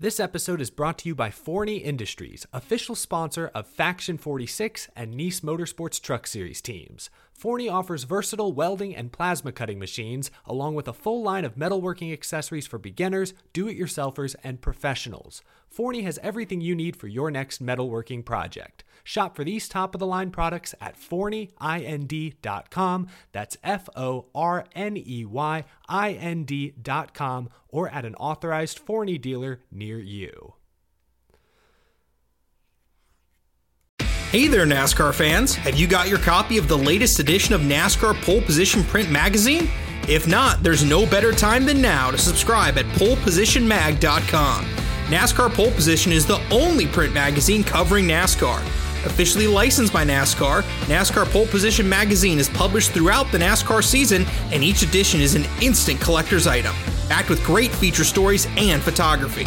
This episode is brought to you by Forney Industries, official sponsor of Faction 46 and Niece Motorsports Truck Series teams. Forney offers versatile welding and plasma cutting machines, along with a full line of metalworking accessories for beginners, do it yourselfers, and professionals. Forney has everything you need for your next metalworking project. Shop for these top of the line products at forneyind.com. That's F O R N E Y I N D.com or at an authorized Forney dealer near you. Hey there, NASCAR fans! Have you got your copy of the latest edition of NASCAR Pole Position Print Magazine? If not, there's no better time than now to subscribe at polepositionmag.com. NASCAR Pole Position is the only print magazine covering NASCAR. Officially licensed by NASCAR, NASCAR Pole Position magazine is published throughout the NASCAR season, and each edition is an instant collector's item, packed with great feature stories and photography.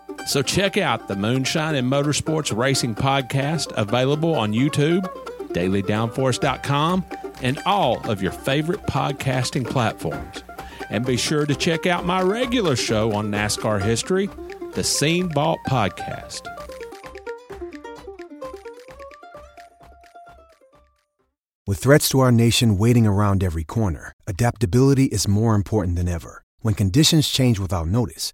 So check out the Moonshine and Motorsports Racing Podcast, available on YouTube, dailydownforce.com, and all of your favorite podcasting platforms. And be sure to check out my regular show on NASCAR history, the Scene Vault Podcast. With threats to our nation waiting around every corner, adaptability is more important than ever. When conditions change without notice,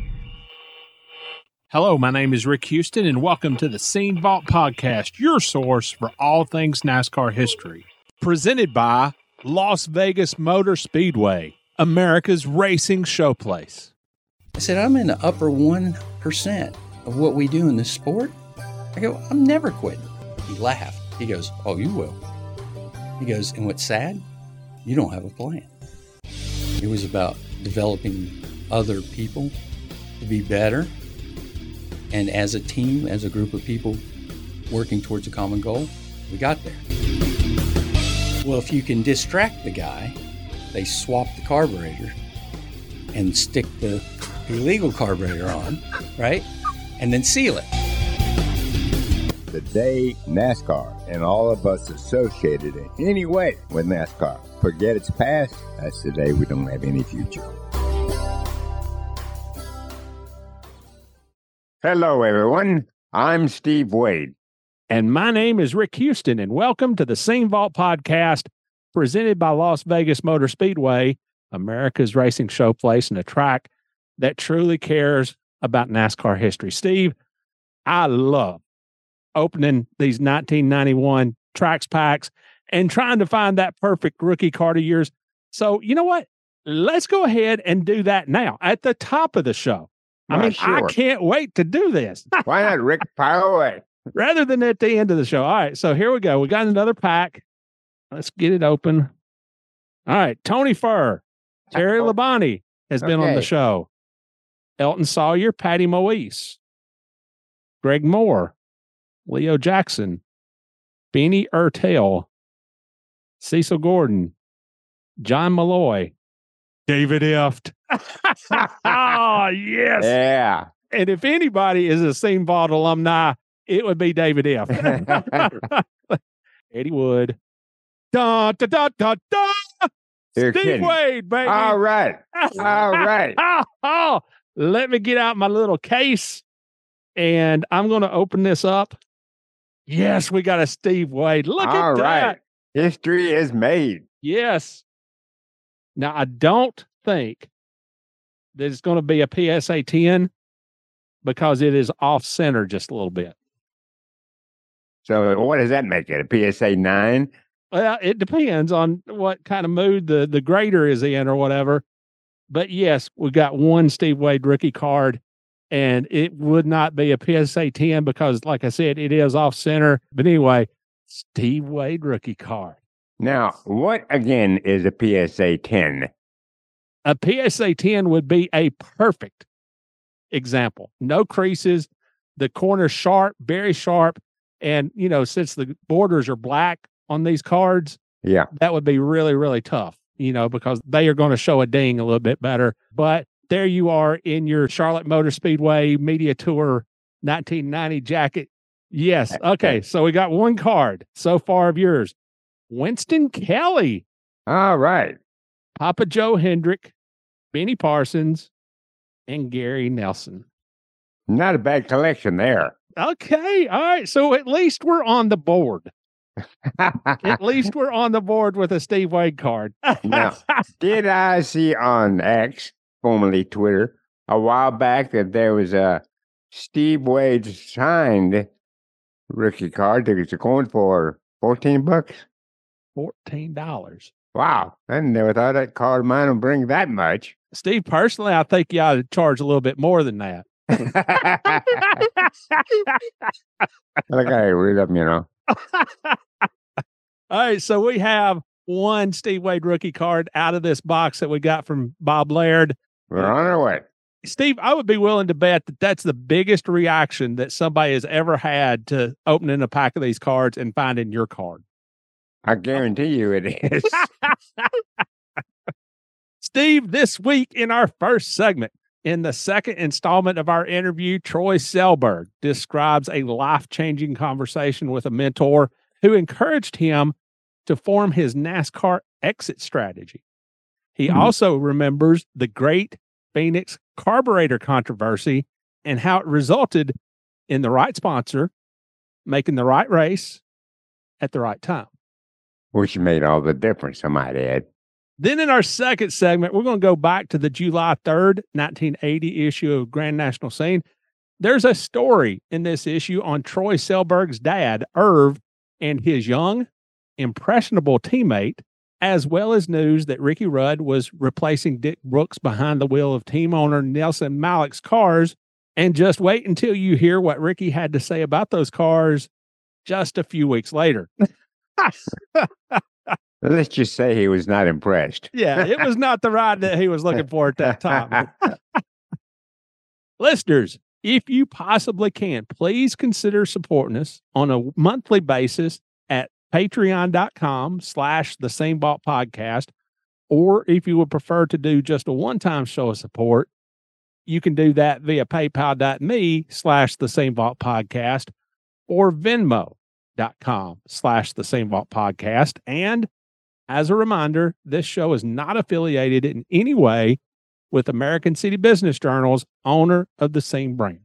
Hello, my name is Rick Houston, and welcome to the Scene Vault Podcast, your source for all things NASCAR history. Presented by Las Vegas Motor Speedway, America's racing showplace. I said, I'm in the upper 1% of what we do in this sport. I go, I'm never quitting. He laughed. He goes, Oh, you will. He goes, And what's sad? You don't have a plan. It was about developing other people to be better. And as a team, as a group of people working towards a common goal, we got there. Well, if you can distract the guy, they swap the carburetor and stick the illegal carburetor on, right? And then seal it. The day NASCAR and all of us associated in any way with NASCAR. Forget its past, that's the day we don't have any future. Hello, everyone. I'm Steve Wade. And my name is Rick Houston, and welcome to the Scene Vault podcast presented by Las Vegas Motor Speedway, America's racing showplace and a track that truly cares about NASCAR history. Steve, I love opening these 1991 Traks packs and trying to find that perfect rookie card of yours. So, you know what? Let's go ahead and do that now at the top of the show. I mean, sure. I can't wait to do this Why not, Rick? Away. rather than at the end of the show. All right, so here we go. We got another pack. Let's get it open. All right, Tony Furr, Terry Oh. Labonte has been on the show. Elton Sawyer, Patty Moise, Greg Moore, Leo Jackson, Beanie Ertel, Cecil Gordon, John Malloy, David Ifft. oh, yes. Yeah. And if anybody is a Scene Vault alumni, it would be David Ifft. Eddie Wood. Da, da, da, da, da. You're Steve kidding. Wade, baby. All right. All right. Oh, oh, let me get out my little case and I'm going to open this up. Yes, we got a Steve Wade. Look All at right. that. History is made. Yes. Now, I don't think that it's going to be a PSA 10 because it is off center just a little bit. So uh, what does that make it? A PSA 9? Well, it depends on what kind of mood the, the grader is in or whatever. But yes, we got one Steve Wade rookie card, and it would not be a PSA 10 because, like I said, it is off center. But anyway, Steve Wade rookie card. Now, what again is a PSA 10? A PSA 10 would be a perfect example. No creases, the corners sharp, very sharp. And, you know, since the borders are black on these cards, Yeah. that would be really, really tough, you know, because they are going to show a ding a little bit better. But there you are in your Charlotte Motor Speedway Media Tour 1990 jacket. Yes. Okay. So we got one card so far of yours Winston Kelly, All right. Papa Joe Hendrick, Benny Parsons, and Gary Nelson. Not a bad collection there. Okay. All right. So at least we're on the board. At least we're on the board with a Steve Wade card. Now, Did I see on X, formerly Twitter, a while back that there was a Steve Wade signed rookie card that was going for 14 bucks? $14. Wow. I never thought that card of mine would bring that much. Steve, personally, I think you ought to charge a little bit more than that. Look, I read up, you know. All right, so we have one Steve Wade rookie card out of this box that we got from Bob Laird. We're on our way. Steve, I would be willing to bet that that's the biggest reaction that somebody has ever had to opening a pack of these cards and finding your card. I guarantee you it is. Steve, this week in our first segment, in the second installment of our interview, Troy Selberg describes a life changing conversation with a mentor who encouraged him to form his NASCAR exit strategy. He Hmm. also remembers the great Phoenix carburetor controversy and how it resulted in the right sponsor making the right race at the right time. Which made all the difference, I might add. Then in our second segment, we're going to go back to the July 3rd, 1980 issue of Grand National Scene. There's a story in this issue on Troy Selberg's dad, Erv, and his young, impressionable teammate, as well as news that Ricky Rudd was replacing Dick Brooks behind the wheel of team owner Nelson Malloch's cars. And just wait until you hear what Ricky had to say about those cars just a few weeks later. Let's just say he was not impressed. Yeah, it was not the ride that he was looking for at that time. Listeners, if you possibly can, please consider supporting us on a monthly basis at patreon.com slash the Scene podcast. Or if you would prefer to do just a one-time show of support, you can do that via paypal.me slash the Scene vault podcast or venmo.com com slash the Scene vault podcast. And as a reminder, this show is not affiliated in any way with American City Business Journal's owner of the Scene brand.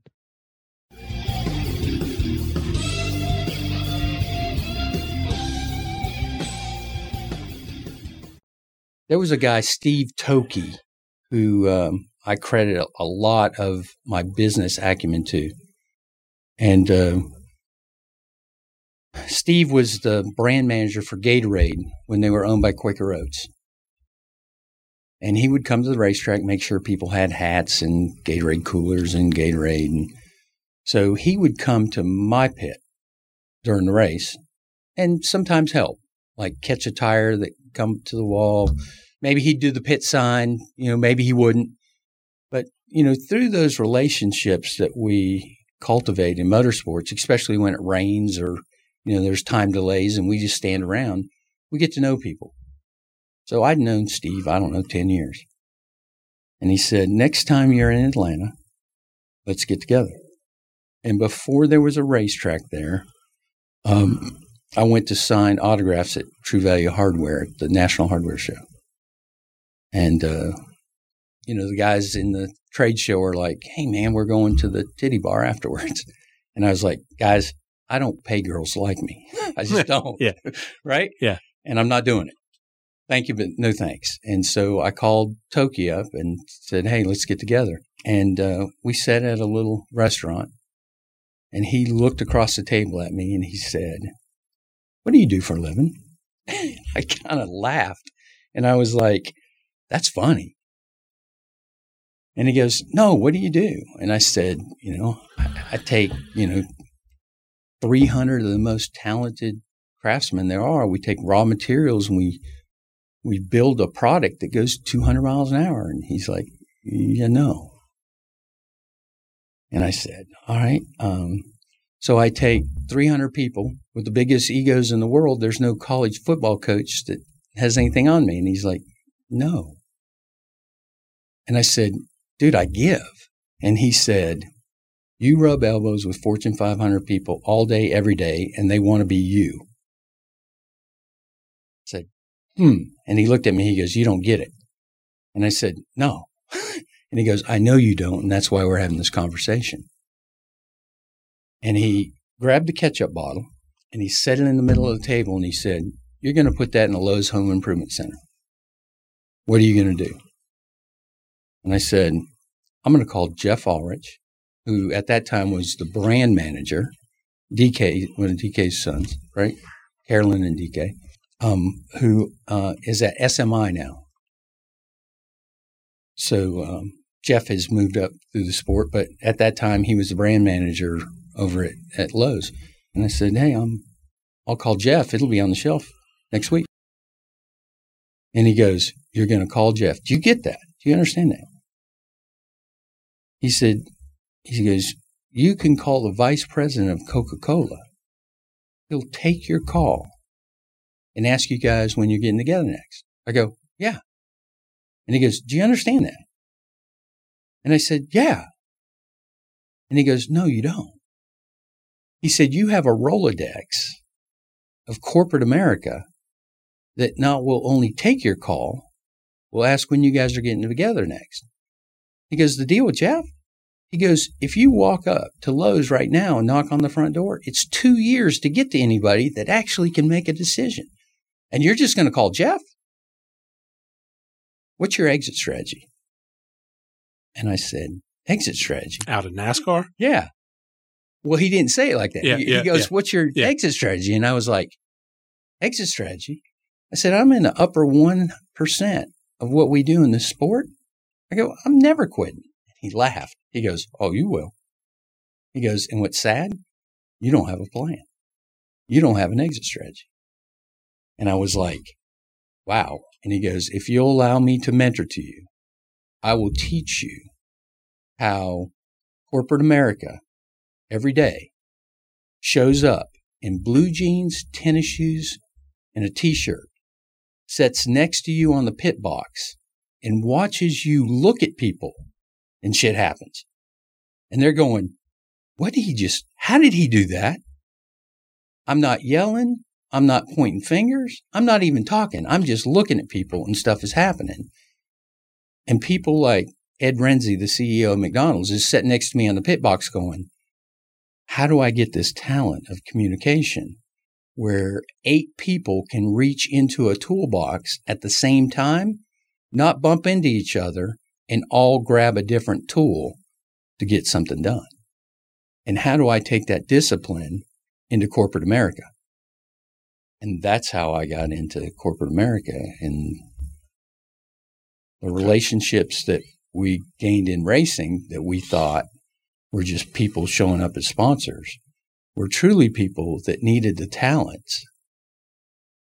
There was a guy, Steve Toki, who um, I credit a, a, lot of my business acumen to. And uh, Steve was the brand manager for Gatorade when they were owned by Quaker Oats. And he would come to the racetrack, make sure people had hats and Gatorade coolers and Gatorade. And so he would come to my pit during the race and sometimes help, like catch a tire that come to the wall. Maybe he'd do the pit sign, you know, maybe he wouldn't. But, you know, through those relationships that we cultivate in motorsports, especially when it rains or, you know, there's time delays and we just stand around, we get to know people. So I'd known Steve, I don't know, 10 years. And he said, next time you're in Atlanta, let's get together. And before there was a racetrack there, um, I went to sign autographs at True Value Hardware at the National Hardware Show. And, uh, you know, the guys in the trade show are like, hey, man, we're going to the titty bar afterwards. And I was like, guys, I don't pay girls like me. I just don't. yeah. right? Yeah. And I'm not doing it. Thank you, but no thanks. And so I called Toki up and said, hey, let's get together. And uh, we sat at a little restaurant. And he looked across the table at me and he said, What do you do for a living? I kind of laughed. And I was like, That's funny. And he goes, No, what do you do? And I said, You know, I, I take, you know, 300 of the most talented craftsmen there are. We take raw materials and we we build a product that goes 200 miles an hour. And he's like, you know. And I said, All right. Um, so I take 300 people with the biggest egos in the world. There's no college football coach that has anything on me. And he's like, No. And I said, Dude, I give. And he said, You rub elbows with Fortune 500 people all day, every day, and they want to be you. I said, Hmm. And he looked at me. He goes, You don't get it. And I said, No. and he goes, I know you don't. And that's why we're having this conversation. And he grabbed the ketchup bottle and he set it in the middle of the table and he said, You're going to put that in a Lowe's Home Improvement Center. What are you going to do? And I said, I'm going to call Jeff Ulrich, who at that time was the brand manager, DK, one of DK's sons, right? Carolyn and DK, um, who uh, is at SMI now. So um, Jeff has moved up through the sport, but at that time he was the brand manager over at, at Lowe's. And I said, Hey, I'm, I'll call Jeff. It'll be on the shelf next week. And he goes, You're going to call Jeff. Do you get that? Do you understand that? He said, He goes, You can call the vice president of Coca Cola. He'll take your call and ask you guys when you're getting together next. I go, Yeah. And he goes, Do you understand that? And I said, Yeah. And he goes, No, you don't. He said, You have a Rolodex of corporate America that not will only take your call, will ask when you guys are getting together next. He goes, The deal with Jeff? He goes, If you walk up to Lowe's right now and knock on the front door, it's two years to get to anybody that actually can make a decision. And you're just going to call Jeff? What's your exit strategy? And I said, Exit strategy. Out of NASCAR? Yeah. Well, he didn't say it like that. Yeah, he, yeah, he goes, yeah. What's your Yeah. exit strategy? And I was like, Exit strategy? I said, I'm in the upper 1% of what we do in this sport. I go, I'm never quitting. He laughed. He goes, Oh, you will. He goes, And what's sad? You don't have a plan. You don't have an exit strategy. And I was like, Wow. And he goes, If you'll allow me to mentor to you, I will teach you how corporate America every day shows up in blue jeans, tennis shoes, and a t shirt, sits next to you on the pit box, and watches you look at people, and shit happens. And they're going, What did he just, how did he do that? I'm not yelling. I'm not pointing fingers. I'm not even talking. I'm just looking at people and stuff is happening. And people like Ed Rensi, the CEO of McDonald's, is sitting next to me on the pit box going, How do I get this talent of communication where eight people can reach into a toolbox at the same time, not bump into each other, and all grab a different tool to get something done? And how do I take that discipline into corporate America? And that's how I got into corporate America and the relationships that we gained in racing that we thought were just people showing up as sponsors were truly people that needed the talents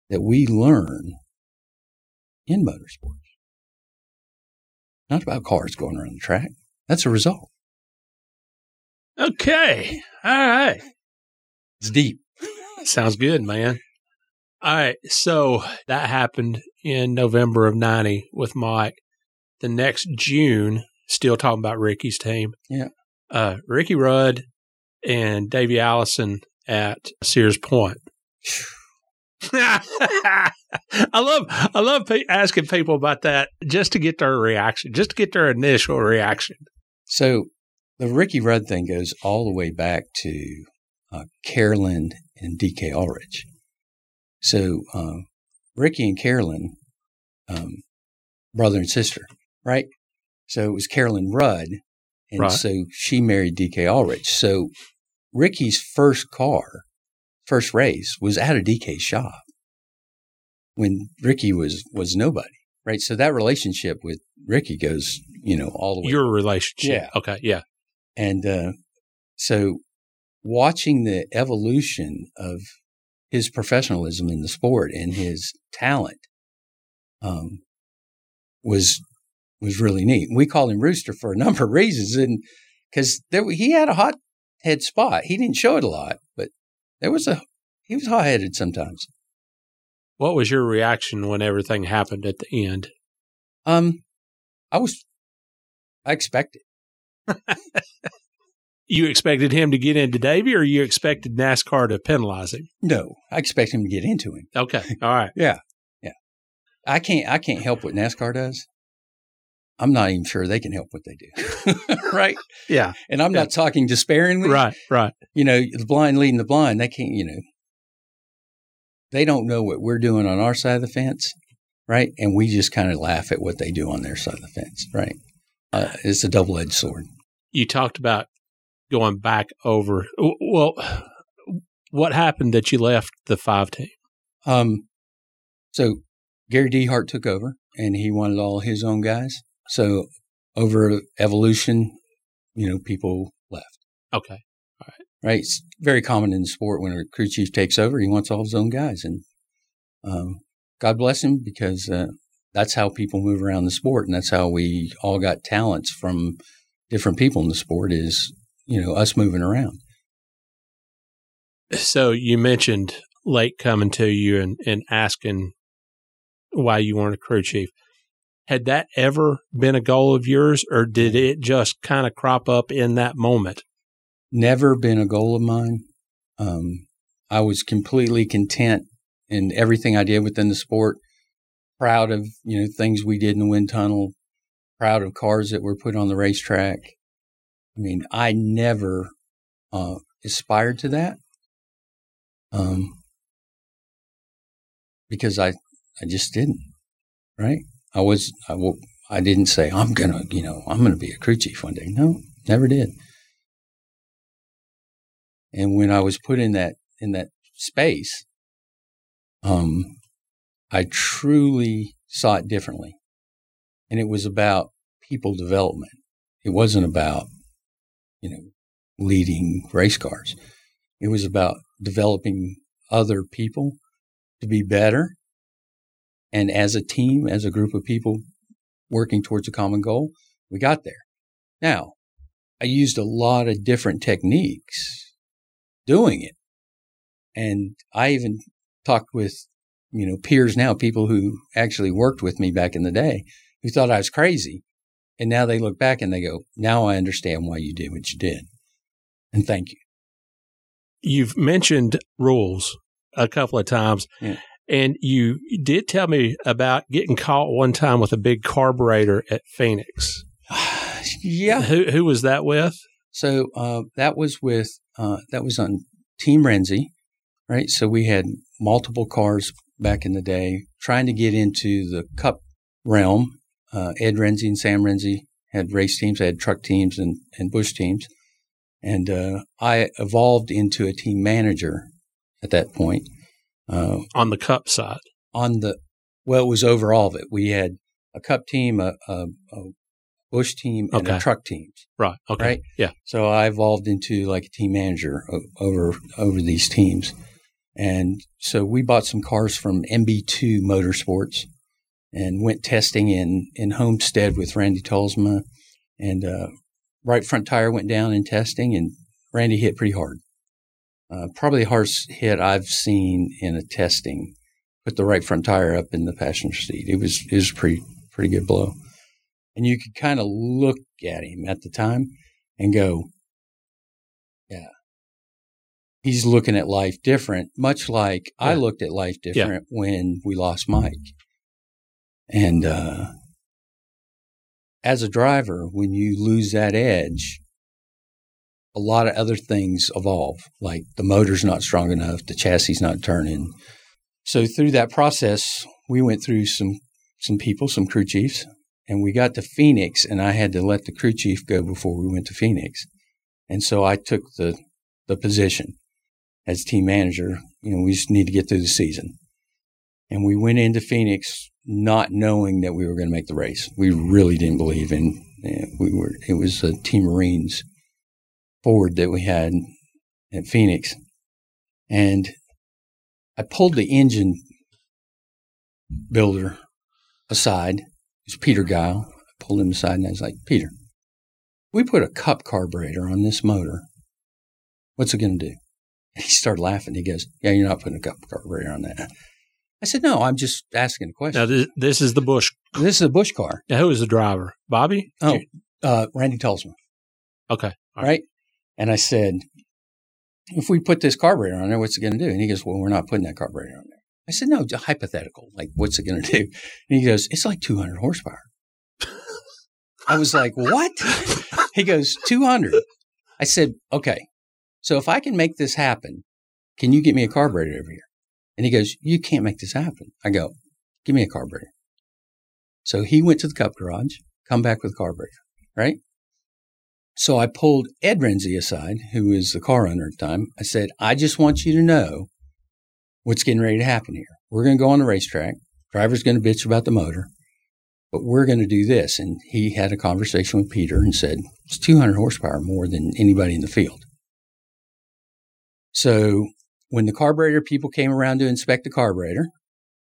that we learn in motorsports. Not about cars going around the track. That's a result. Okay. All right. It's deep. Sounds good, man. All right. So that happened in November of 90 with Mike. The next June, still talking about Ricky's team. Yeah. Uh, Ricky Rudd and Davey Allison at Sears Point. I love I love pe- asking people about that just to get their reaction, just to get their initial reaction. So the Ricky Rudd thing goes all the way back to uh, Carolyn and DK Ulrich. So um, Ricky and Carolyn, um, brother and sister, right? So it was Carolyn Rudd, and Right. so she married DK Ulrich. So Ricky's first car, first race, was at a DK shop when Ricky was was nobody, right? So that relationship with Ricky goes, you know, all the way. Your relationship. Yeah. Okay. Yeah. And uh, so watching the evolution of his professionalism in the sport and his talent um, was was really neat. We call him Rooster for a number of reasons, and because there he had a hot head spot. He didn't show it a lot, but there was a he was hot headed sometimes. What was your reaction when everything happened at the end? Um, I was I expected. You expected him to get into Davey, or you expected NASCAR to penalize him? No, I expect him to get into him. Okay. All right. Yeah, yeah. I can't. I can't help what NASCAR does. I'm not even sure they can help what they do. right. Yeah. And I'm not talking despairingly. Right. Right. You know, the blind leading the blind. They can't. You know, they don't know what we're doing on our side of the fence, right? And we just kind of laugh at what they do on their side of the fence, right? Uh, it's a double edged sword. You talked about going back over. Well, what happened that you left the five team? Um, so Gary Dehart took over, and he wanted all his own guys. So over evolution, you know, people left. Okay. All right. Right? It's very common in the sport when a crew chief takes over, he wants all his own guys, and um, God bless him because uh, that's how people move around the sport, and that's how we all got talents from different people in the sport. Is you know us moving around. So you mentioned Lake coming to you and, and asking why you weren't a crew chief. Had that ever been a goal of yours, or did it just kind of crop up in that moment? never been a goal of mine. Um, I was completely content in everything I did within the sport. Proud of you know things we did in the wind tunnel. Proud of cars that were put on the racetrack. I mean, I never uh, aspired to that um, because I I just didn't. Right? I was I, w- I didn't say I'm gonna you know I'm gonna be a crew chief one day. No, never did. And when I was put in that in that space, um, I truly saw it differently, and it was about people development. It wasn't about you know leading race cars. It was about developing other people to be better, and as a team, as a group of people working towards a common goal, we got there. Now, I used a lot of different techniques doing it. And I even talked with, you know, peers now, people who actually worked with me back in the day who thought I was crazy. And now they look back and they go, now I understand why you did what you did. And thank you. you've mentioned rules a couple of times. Yeah. And you did tell me about getting caught one time with a big carburetor at Phoenix. yeah. Who who was that with? So uh, that was with uh, that was on Team Rensi, right? So we had multiple cars back in the day trying to get into the Cup realm. Uh, Ed Rensi and Sam Rensi had race teams, I had truck teams and, and Busch teams. And uh, I evolved into a team manager at that point. Uh, on the Cup side? On the, well, it was over all of it. We had a Cup team, a, a, a Busch team, and Okay. a truck teams. Right. Okay. Right? Yeah. So I evolved into like a team manager over over these teams, and so we bought some cars from MB2 Motorsports, and went testing in in Homestead with Randy Tolsma, and uh, right front tire went down in testing, and Randy hit pretty hard, uh, probably the hardest hit I've seen in a testing. Put the right front tire up in the passenger seat. It was it was a pretty pretty good blow, and you could kind of look at him at the time and go, yeah, he's looking at life different, much like I looked at life different when we lost Mike. And uh, as a driver, when you lose that edge, a lot of other things evolve, like the motor's not strong enough, the chassis not turning. So through that process, we went through some some people, some crew chiefs, and we got to Phoenix, and I had to let the crew chief go before we went to Phoenix. And so I took the the position as team manager. You know, we just need to get through the season. And we went into Phoenix not knowing that we were going to make the race. We really didn't believe in. eh, We were. It was a Team Marines Ford that we had at Phoenix, and I pulled the engine builder aside. It was Peter Guile. I pulled him aside and I was like, Peter, we put a cup carburetor on this motor. What's it going to do? And he started laughing. He goes, Yeah, you're not putting a cup carburetor on that. I said, No, I'm just asking a question. Now this, this is the Busch. this is a Busch car. Now who was the driver? Bobby? Oh, uh, Randy Tolsma, Okay. All right? And I said, If we put this carburetor on there, what's it going to do? And he goes, Well, we're not putting that carburetor on there. I said, No, hypothetical. Like, what's it going to do? And he goes, It's like 200 horsepower. I was like, What? He goes, 200. I said, Okay. So if I can make this happen, can you get me a carburetor over here? And he goes, You can't make this happen. I go, Give me a carburetor. So he went to the cup garage, come back with a carburetor, right? So I pulled Ed Rensi aside, who is the car owner at the time. I said, I just want you to know what's getting ready to happen here. We're going to go on the racetrack. Driver's going to bitch about the motor, but we're going to do this. And he had a conversation with Peter and said, it's 200 horsepower more than anybody in the field. So when the carburetor people came around to inspect the carburetor,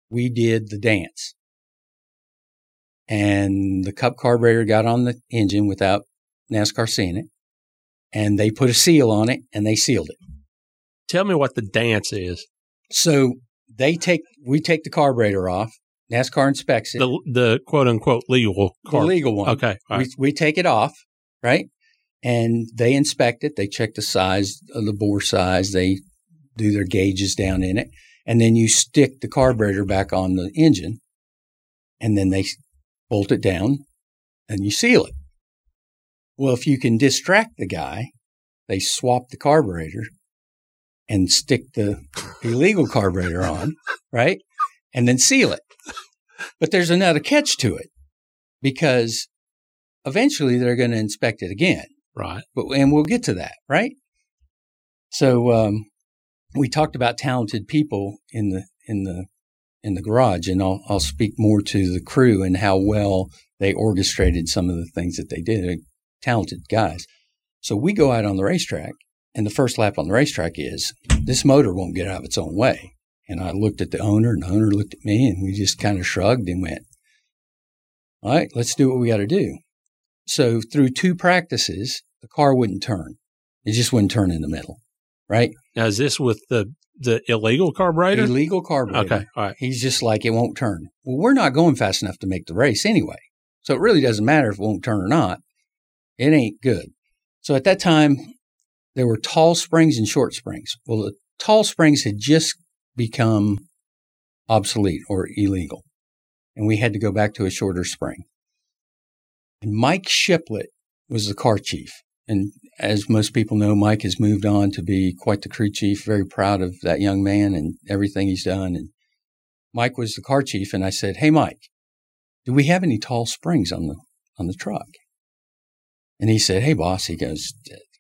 we did the dance. And the cup carburetor got on the engine without NASCAR seeing it. And they put a seal on it and they sealed it. Tell me what the dance is. So they take, we take the carburetor off. NASCAR inspects it. The the quote unquote legal the legal one. Okay. right. We, we take it off, right? And they inspect it. They check the size of the bore size. They do their gauges down in it. And then you stick the carburetor back on the engine and then they bolt it down and you seal it. Well, if you can distract the guy, they swap the carburetor and stick the illegal carburetor on, right? And then seal it. But there's another catch to it because eventually they're going to inspect it again. Right. But and we'll get to that, right? So um, we talked about talented people in the in the in the garage, and I'll I'll speak more to the crew and how well they orchestrated some of the things that they did. Talented guys. So we go out on the racetrack, and the first lap on the racetrack is this motor won't get out of its own way. And I looked at the owner, and the owner looked at me, and we just kind of shrugged and went, "All right, let's do what we got to do." So through two practices, the car wouldn't turn. It just wouldn't turn in the middle, right? Now is this with the the illegal carburetor? Illegal carburetor. Okay. All right. He's just like, it won't turn. Well, we're not going fast enough to make the race anyway. So it really doesn't matter if it won't turn or not. It ain't good. So at that time, there were tall springs and short springs. Well, the tall springs had just become obsolete or illegal, and we had to go back to a shorter spring. And Mike Shiplett was the car chief. And as most people know, Mike has moved on to be quite the crew chief. Very proud of that young man and everything he's done. And Mike was the car chief, and I said, "Hey, Mike, do we have any tall springs on the on the truck?" And he said, "Hey, boss," he goes,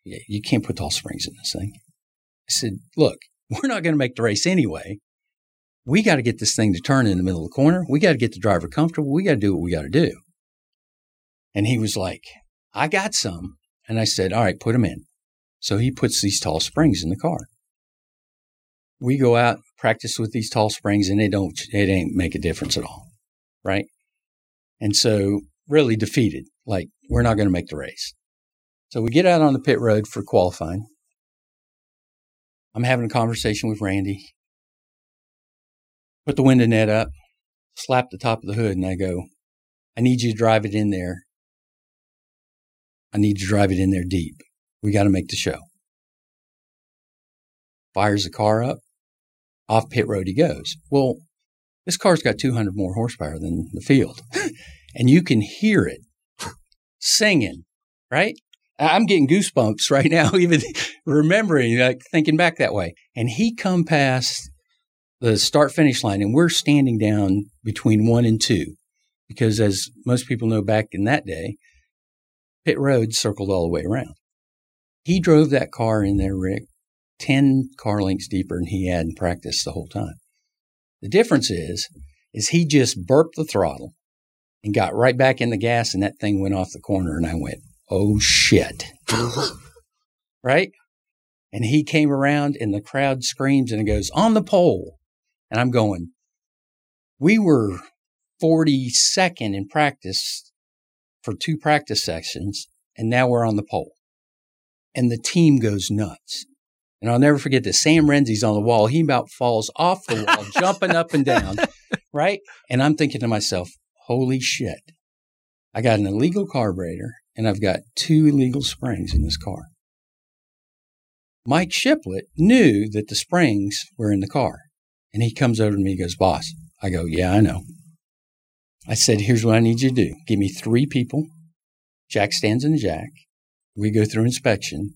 "You can't put tall springs in this thing." I said, "Look, we're not going to make the race anyway. We got to get this thing to turn in the middle of the corner. We got to get the driver comfortable. We got to do what we got to do." And he was like, "I got some." And I said, "All right, put them in." So he puts these tall springs in the car. We go out, practice with these tall springs, and they don't, it ain't make a difference at all. Right. And so really defeated, like we're not going to make the race. So we get out on the pit road for qualifying. I'm having a conversation with Randy. Put the window net up, slap the top of the hood, and I go, I need you to drive it in there. I need to drive it in there deep. We got to make the show. Fires the car up. Off pit road he goes. Well, this car's got 200 more horsepower than the field. and you can hear it singing, right? I'm getting goosebumps right now, even remembering, like thinking back that way. And he come past the start finish line, and we're standing down between one and two, because as most people know, back in that day, pit road circled all the way around. He drove that car in there, Rick, 10 car lengths deeper than he had in practice the whole time. The difference is, is he just burped the throttle and got right back in the gas and that thing went off the corner and I went, oh shit. right? And he came around and the crowd screams and it goes, on the pole. And I'm going, we were 42nd in practice for two practice sessions and now we're on the pole. And the team goes nuts. And I'll never forget this. Sam Rensi's on the wall. He about falls off the wall, jumping up and down. Right. And I'm thinking to myself, holy shit. I got an illegal carburetor and I've got two illegal springs in this car. Mike Shiplett knew that the springs were in the car. And he comes over to me and goes, Boss. I go, Yeah, I know. I said, Here's what I need you to do. Give me three people. Jack stands in the jack. We go through inspection.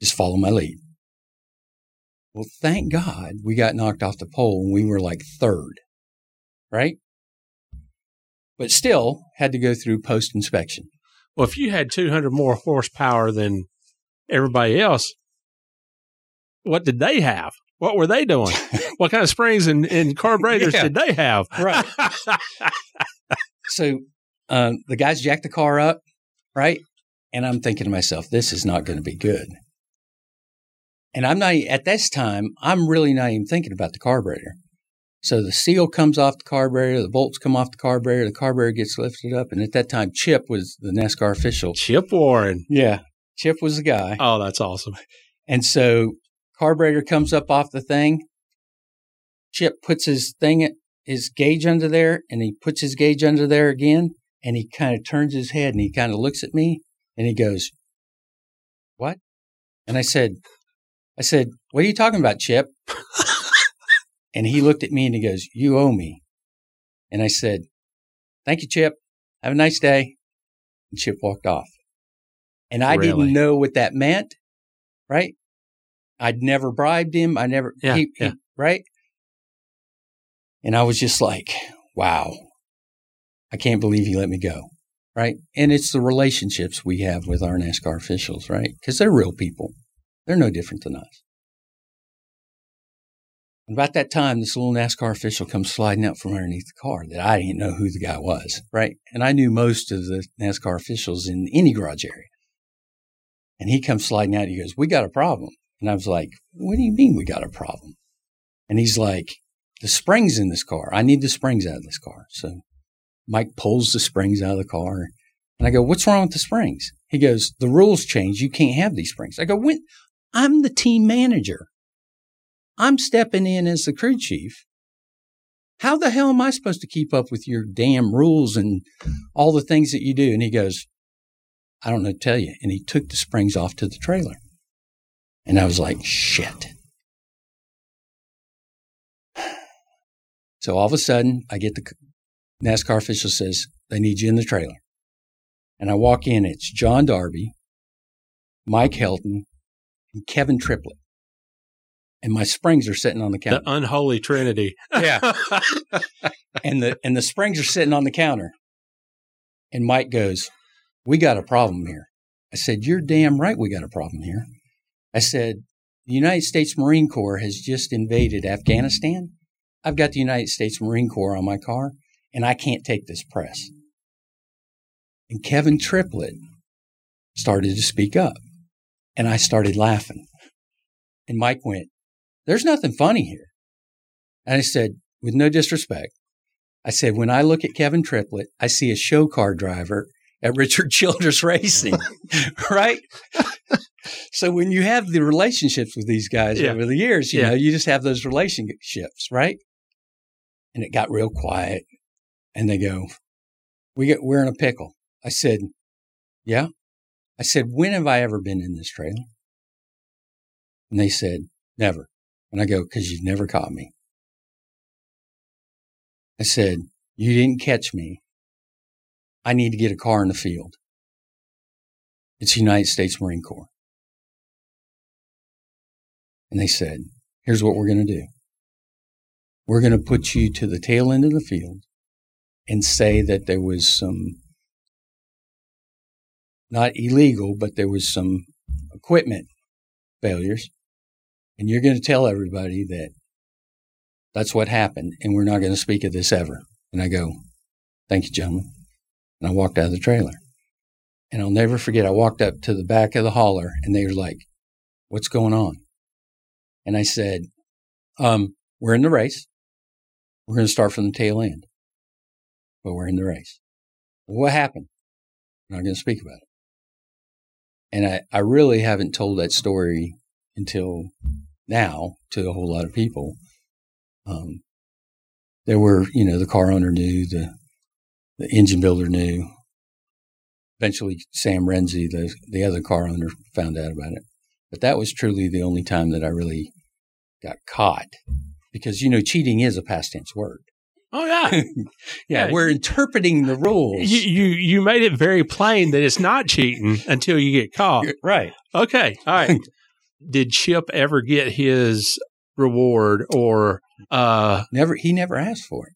Just follow my lead. Well, thank God we got knocked off the pole and we were like third, right? But still had to go through post inspection. Well, if you had 200 more horsepower than everybody else, what did they have? What were they doing? what kind of springs and, and carburetors yeah. did they have? right. so um, the guys jacked the car up, right? And I'm thinking to myself, this is not going to be good. And I'm not, at this time, I'm really not even thinking about the carburetor. So the seal comes off the carburetor, the bolts come off the carburetor, the carburetor gets lifted up. And at that time, Chip was the NASCAR official. Chip Warren. Yeah. Chip was the guy. Oh, that's awesome. And so carburetor comes up off the thing. Chip puts his thing, his gauge under there, and he puts his gauge under there again. And he kind of turns his head and he kind of looks at me and he goes, What? And I said, I said, What are you talking about, Chip? and he looked at me and he goes, You owe me. And I said, Thank you, Chip. Have a nice day. And Chip walked off. And I really? didn't know what that meant, right? I'd never bribed him. I never, yeah, he, yeah. He, right? And I was just like, wow, I can't believe he let me go, right? And it's the relationships we have with our NASCAR officials, right? Because they're real people. They're no different than us. About that time, this little NASCAR official comes sliding out from underneath the car that I didn't know who the guy was, right? And I knew most of the NASCAR officials in any garage area. And he comes sliding out. He goes, We got a problem. And I was like, What do you mean we got a problem? And he's like, The springs in this car. I need the springs out of this car. So Mike pulls the springs out of the car. And I go, What's wrong with the springs? He goes, The rules change. You can't have these springs. I go, When? I'm the team manager. I'm stepping in as the crew chief. How the hell am I supposed to keep up with your damn rules and all the things that you do? And he goes, I don't know to tell you. And he took the springs off to the trailer. And I was like, shit. So all of a sudden, I get the NASCAR official says, they need you in the trailer. And I walk in, it's John Darby, Mike Helton, and Kevin Triplett. And my springs are sitting on the counter. The unholy trinity. yeah. and the and the springs are sitting on the counter. And Mike goes, We got a problem here. I said, You're damn right we got a problem here. I said, The United States Marine Corps has just invaded Afghanistan. I've got the United States Marine Corps on my car, and I can't take this press. And Kevin Triplett started to speak up. And I started laughing. And Mike went, There's nothing funny here. And I said, with no disrespect, I said, when I look at Kevin Triplett, I see a show car driver at Richard Childress Racing, right? so when you have the relationships with these guys Yeah. over the years, you Yeah. know, you just have those relationships, right? And it got real quiet. And they go, "We get we're in a pickle." I said, "Yeah." I said, "When have I ever been in this trailer?" And they said, "Never." And I go, "Because you've never caught me." I said, "You didn't catch me. I need to get a car in the field. It's United States Marine Corps." And they said, "Here's what we're going to do. We're going to put you to the tail end of the field and say that there was some not illegal, but there was some equipment failures. And you're going to tell everybody that that's what happened, and we're not going to speak of this ever. And I go, Thank you, gentlemen. And I walked out of the trailer. And I'll never forget, I walked up to the back of the hauler, and they were like, What's going on? And I said, um, We're in the race. We're going to start from the tail end, but we're in the race. What happened? I'm not going to speak about it. And I, I really haven't told that story until now to a whole lot of people. Um, there were, you know, the car owner knew, the the engine builder knew. Eventually, Sam Rensi, the the other car owner, found out about it. But that was truly the only time that I really got caught, because you know, cheating is a past tense word. Oh yeah. yeah, Yeah. we're interpreting the rules. you, you you made it very plain that it's not cheating until you get caught. right. Okay. All right. Did Chip ever get his reward or uh Never. He never asked for it.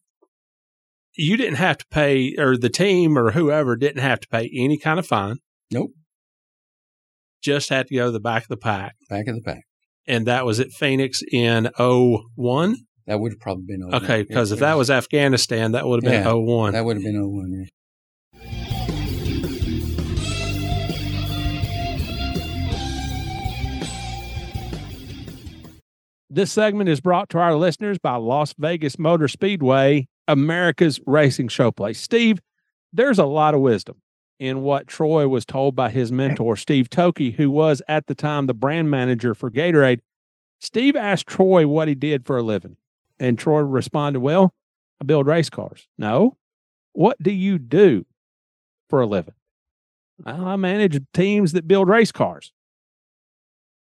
you didn't have to pay or the team or whoever didn't have to pay any kind of fine. Nope. Just had to go to the back of the pack. Back of the pack. And that was at Phoenix in 01. That would have probably been 01. Okay, because if that was Afghanistan, that would have been Yeah, 01. that would have been 01. Yeah. This segment is brought to our listeners by Las Vegas Motor Speedway, America's racing showplace. Steve, there's a lot of wisdom in what Troy was told by his mentor, Steve Toki, who was at the time the brand manager for Gatorade. Steve asked Troy what he did for a living, and Troy responded, Well, I build race cars. No. What do you do for a living? "Well, I manage teams that build race cars.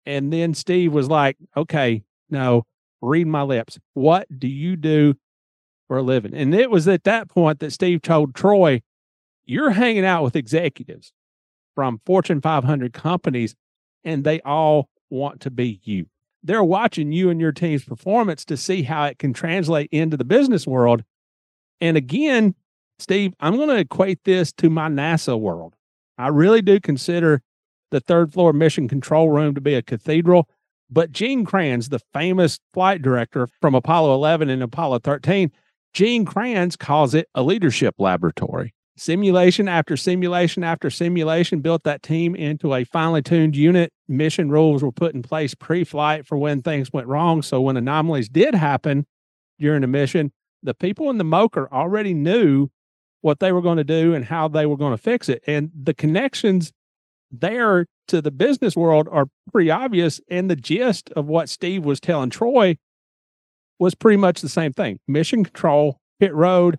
And then Steve was like, Okay, no, read my lips. What do you do for a living? And it was at that point that Steve told Troy, You're hanging out with executives from Fortune 500 companies, and they all want to be you. They're watching you and your team's performance to see how it can translate into the business world. And again, Steve, I'm going to equate this to my NASA world. I really do consider the third floor mission control room to be a cathedral. But Gene Kranz, the famous flight director from Apollo 11 and Apollo 13, Gene Kranz calls it a leadership laboratory. Simulation after simulation after simulation built that team into a finely tuned unit. Mission rules were put in place pre flight for when things went wrong. So when anomalies did happen during the mission, the people in the MOCR already knew what they were going to do and how they were going to fix it. And the connections there to the business world are pretty obvious. And the gist of what Steve was telling Troy was pretty much the same thing mission control, pit road,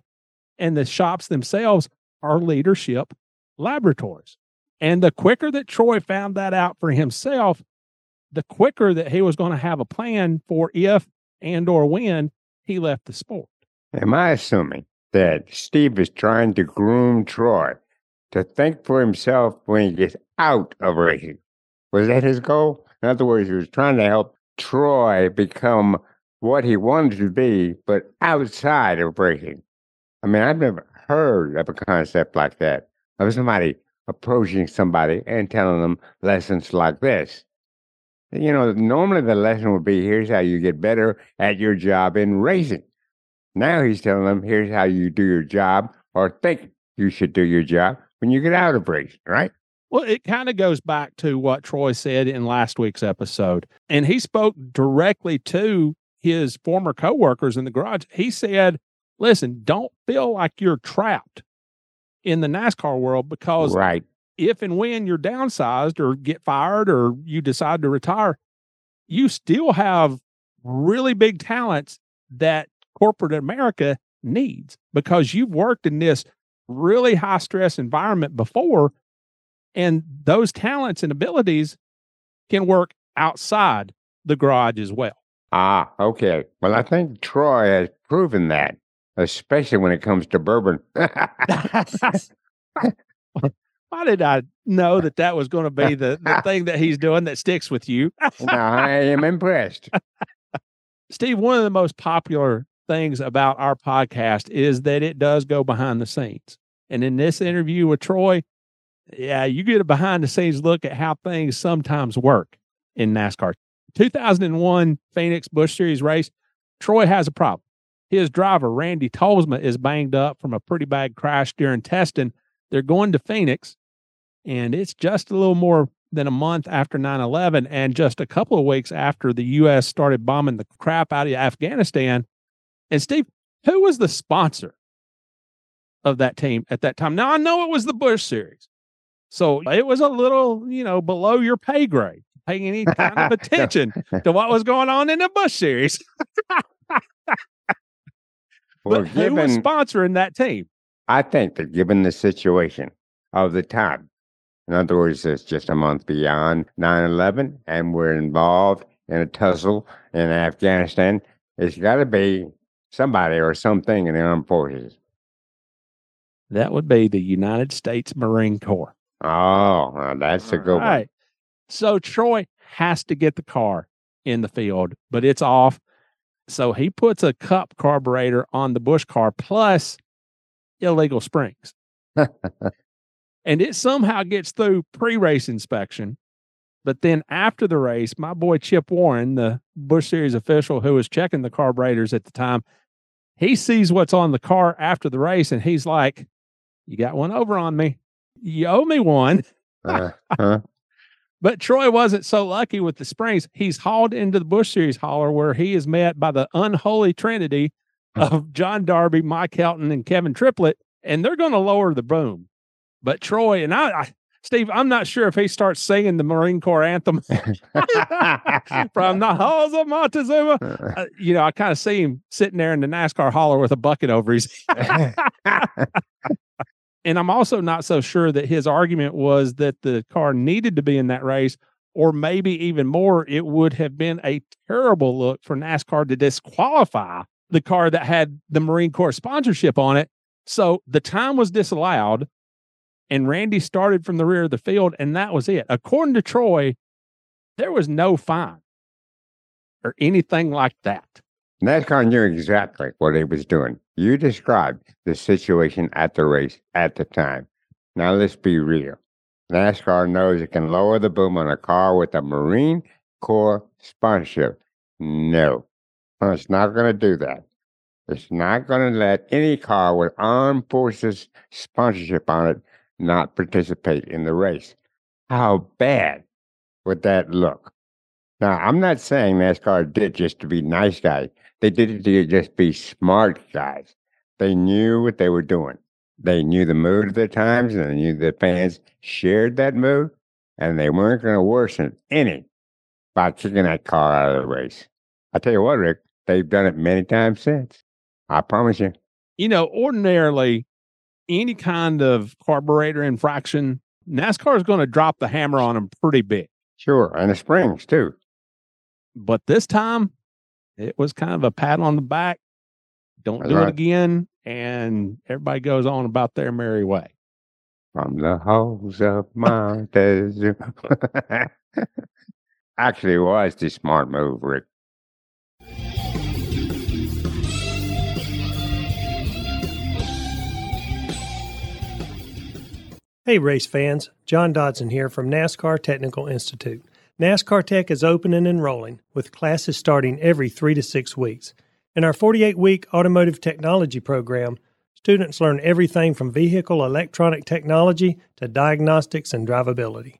and the shops themselves are leadership laboratories. And the quicker that Troy found that out for himself, the quicker that he was going to have a plan for if and or when he left the sport. Am I assuming that Steve is trying to groom Troy to think for himself when he gets out of racing? Was that his goal? In other words, he was trying to help Troy become what he wanted to be, but outside of racing. I mean, I've never heard of a concept like that of somebody approaching somebody and telling them lessons like this. You know, normally the lesson would be here's how you get better at your job in racing. Now he's telling them here's how you do your job or think you should do your job when you get out of racing, right? Well, it kind of goes back to what Troy said in last week's episode. And he spoke directly to his former coworkers in the garage. He said, listen, don't feel like you're trapped in the NASCAR world because right. if and when you're downsized or get fired or you decide to retire, you still have really big talents that corporate America needs because you've worked in this really high stress environment before and those talents and abilities can work outside the garage as well. Ah, okay. Well, I think Troy has proven that, especially when it comes to bourbon. Why did I know that that was going to be the, the thing that he's doing that sticks with you? I am impressed. Steve, one of the most popular things about our podcast is that it does go behind the scenes. And in this interview with Troy, yeah, you get a behind the scenes look at how things sometimes work in NASCAR. 2001 Phoenix Busch Series race, Troy has a problem. His driver, Randy Tolsma, is banged up from a pretty bad crash during testing. They're going to Phoenix, and it's just a little more than a month after 9 11, and just a couple of weeks after the U.S. started bombing the crap out of Afghanistan. And Steve, who was the sponsor of that team at that time? Now, I know it was the Busch Series. So it was a little, you know, below your pay grade, paying any kind of attention to what was going on in the Busch series. well, but who was sponsoring that team? I think that given the situation of the time, in other words, it's just a month beyond 9 11, and we're involved in a tussle in Afghanistan, it's got to be somebody or something in the armed forces. That would be the United States Marine Corps. Oh, that's a good right. one. So Troy has to get the car in the field, but it's off. So he puts a cup carburetor on the Busch car plus illegal springs. and it somehow gets through pre race inspection. But then after the race, my boy Chip Warren, the Busch Series official who was checking the carburetors at the time, he sees what's on the car after the race and he's like, You got one over on me you owe me one. uh, huh? But Troy wasn't so lucky with the springs. He's hauled into the Busch Series hauler where he is met by the unholy trinity of John Darby, Mike Helton, and Kevin Triplett, and they're going to lower the boom. But Troy and I, I, Steve, I'm not sure if he starts singing the Marine Corps anthem from the halls of Montezuma. Uh, you know, I kind of see him sitting there in the NASCAR hauler with a bucket over his. And I'm also not so sure that his argument was that the car needed to be in that race, or maybe even more, it would have been a terrible look for NASCAR to disqualify the car that had the Marine Corps sponsorship on it. So the time was disallowed, and Randy started from the rear of the field, and that was it. According to Troy, there was no fine or anything like that. NASCAR knew exactly what he was doing. You described the situation at the race at the time. Now let's be real. NASCAR knows it can lower the boom on a car with a Marine Corps sponsorship. No, it's not going to do that. It's not going to let any car with armed forces sponsorship on it not participate in the race. How bad would that look? Now, I'm not saying NASCAR did just to be nice guys. They did it to just be smart guys. They knew what they were doing. They knew the mood of the times and they knew the fans shared that mood and they weren't going to worsen any by kicking that car out of the race. I tell you what, Rick, they've done it many times since. I promise you. You know, ordinarily, any kind of carburetor infraction NASCAR is going to drop the hammer on them pretty big. Sure, and the springs too. But this time, it was kind of a pat on the back. Don't That's do it again, and everybody goes on about their merry way. From the halls of Montezuma. Actually, it was the smart move, Rick. Hey, race fans. John Dodson here from NASCAR Technical Institute. NASCAR Tech is open and enrolling, with classes starting every three to six weeks. In our 48 week automotive technology program, students learn everything from vehicle electronic technology to diagnostics and drivability.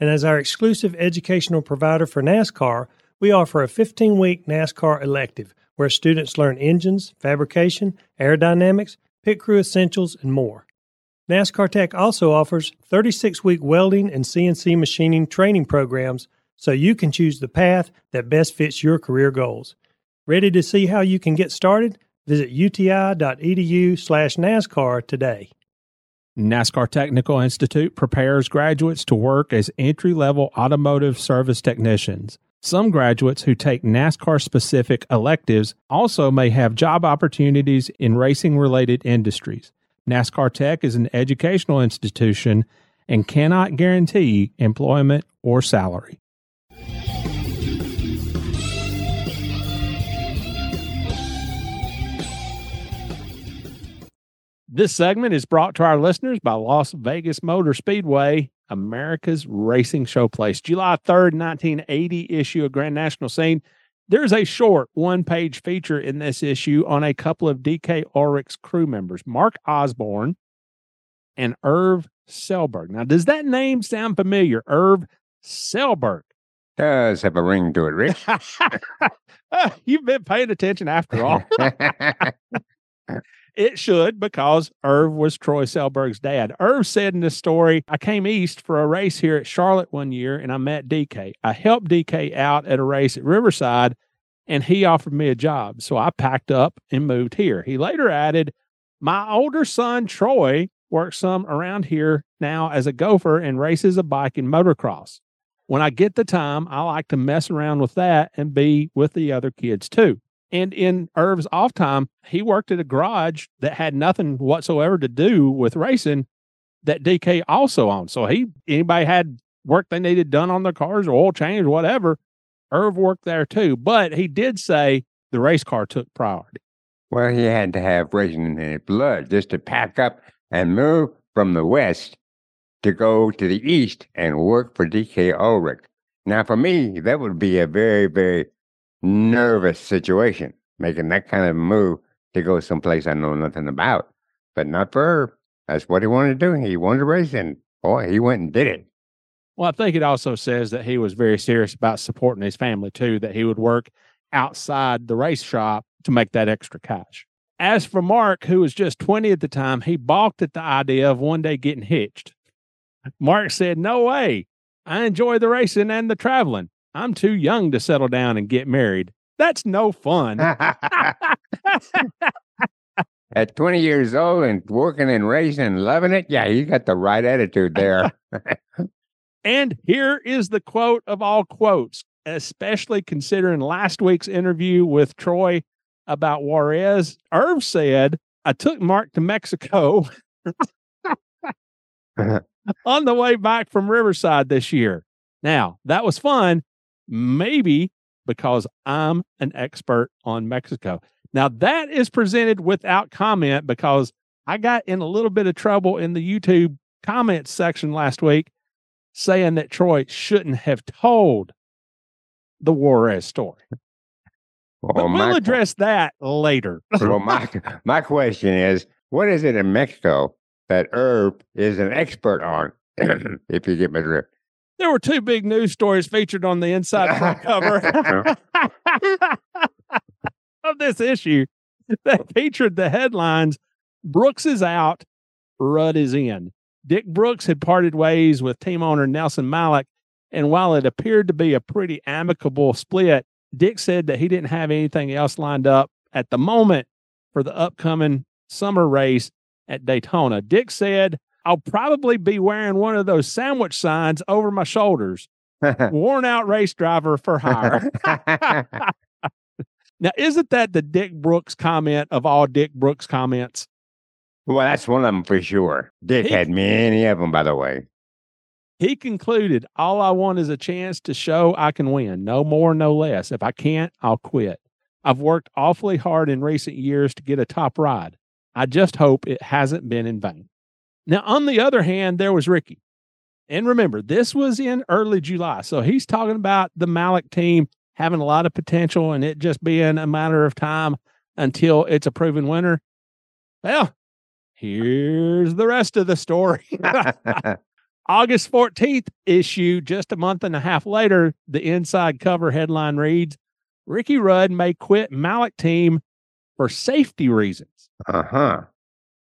And as our exclusive educational provider for NASCAR, we offer a 15 week NASCAR elective where students learn engines, fabrication, aerodynamics, pit crew essentials, and more. NASCAR Tech also offers 36 week welding and CNC machining training programs so you can choose the path that best fits your career goals. Ready to see how you can get started? Visit uti.edu slash NASCAR today. NASCAR Technical Institute prepares graduates to work as entry level automotive service technicians. Some graduates who take NASCAR specific electives also may have job opportunities in racing related industries. NASCAR Tech is an educational institution and cannot guarantee employment or salary. This segment is brought to our listeners by Las Vegas Motor Speedway, America's racing showplace. July 3rd, 1980 issue of Grand National Scene. There's a short one page feature in this issue on a couple of DK Ulrich's crew members, Mark Osborne and Erv Selberg. Now, does that name sound familiar? Erv Selberg. Does have a ring to it, Rick. Ah, You've been paying attention after all. It should because Erv was Troy Selberg's dad. Erv said in this story, I came east for a race here at Charlotte one year and I met DK. I helped DK out at a race at Riverside and he offered me a job. So I packed up and moved here. He later added, My older son, Troy, works some around here now as a gopher and races a bike in motocross. When I get the time, I like to mess around with that and be with the other kids too. And in Erv's off time, he worked at a garage that had nothing whatsoever to do with racing that DK also owned. So he anybody had work they needed done on their cars or oil change whatever, Erv worked there too. But he did say the race car took priority. well, he had to have racing in his blood just to pack up and move from the west to go to the east and work for DK Ulrich. Now, for me, that would be a very, very nervous situation, making that kind of move to go someplace I know nothing about. But not for Herb. That's what he wanted to do. He wanted to race, and boy, he went and did it. Well, I think it also says that he was very serious about supporting his family too, that he would work outside the race shop to make that extra cash. As for Mark, who was just 20 at the time, he balked at the idea of one day getting hitched. Mark said, No way. I enjoy the racing and the traveling. I'm too young to settle down and get married. That's no fun. At 20 years old and working and raising and loving it, yeah, you got the right attitude there. And here is the quote of all quotes, especially considering last week's interview with Troy about Juarez. Erv said, I took Mark to Mexico on the way back from Riverside this year. Now, that was fun, maybe because I'm an expert on Mexico. Now, that is presented without comment because I got in a little bit of trouble in the YouTube comments section last week saying that Troy shouldn't have told the Juarez story. But Well, we'll my, address that later. well, my, my question is what is it in Mexico that Herb is an expert on? if you get my drift. There were two big news stories featured on the inside front cover of this issue that featured the headlines Brooks is out, Rudd is in. Dick Brooks had parted ways with team owner Nelson Malloch, and while it appeared to be a pretty amicable split, Dick said that he didn't have anything else lined up at the moment for the upcoming summer race at Daytona. Dick said, I'll probably be wearing one of those sandwich signs over my shoulders. Worn out race driver for hire. now, isn't that the Dick Brooks comment of all Dick Brooks comments? Well, that's one of them for sure. Dick He- had many of them, by the way. He concluded, All I want is a chance to show I can win. No more, no less. If I can't, I'll quit. I've worked awfully hard in recent years to get a top ride. I just hope it hasn't been in vain. Now, on the other hand, there was Ricky. And remember, this was in early July. So he's talking about the Malloch team having a lot of potential and it just being a matter of time until it's a proven winner. Well, here's the rest of the story. August 14th issue, just a month and a half later, the inside cover headline reads Ricky Rudd may quit Malloch team for safety reasons. Uh huh.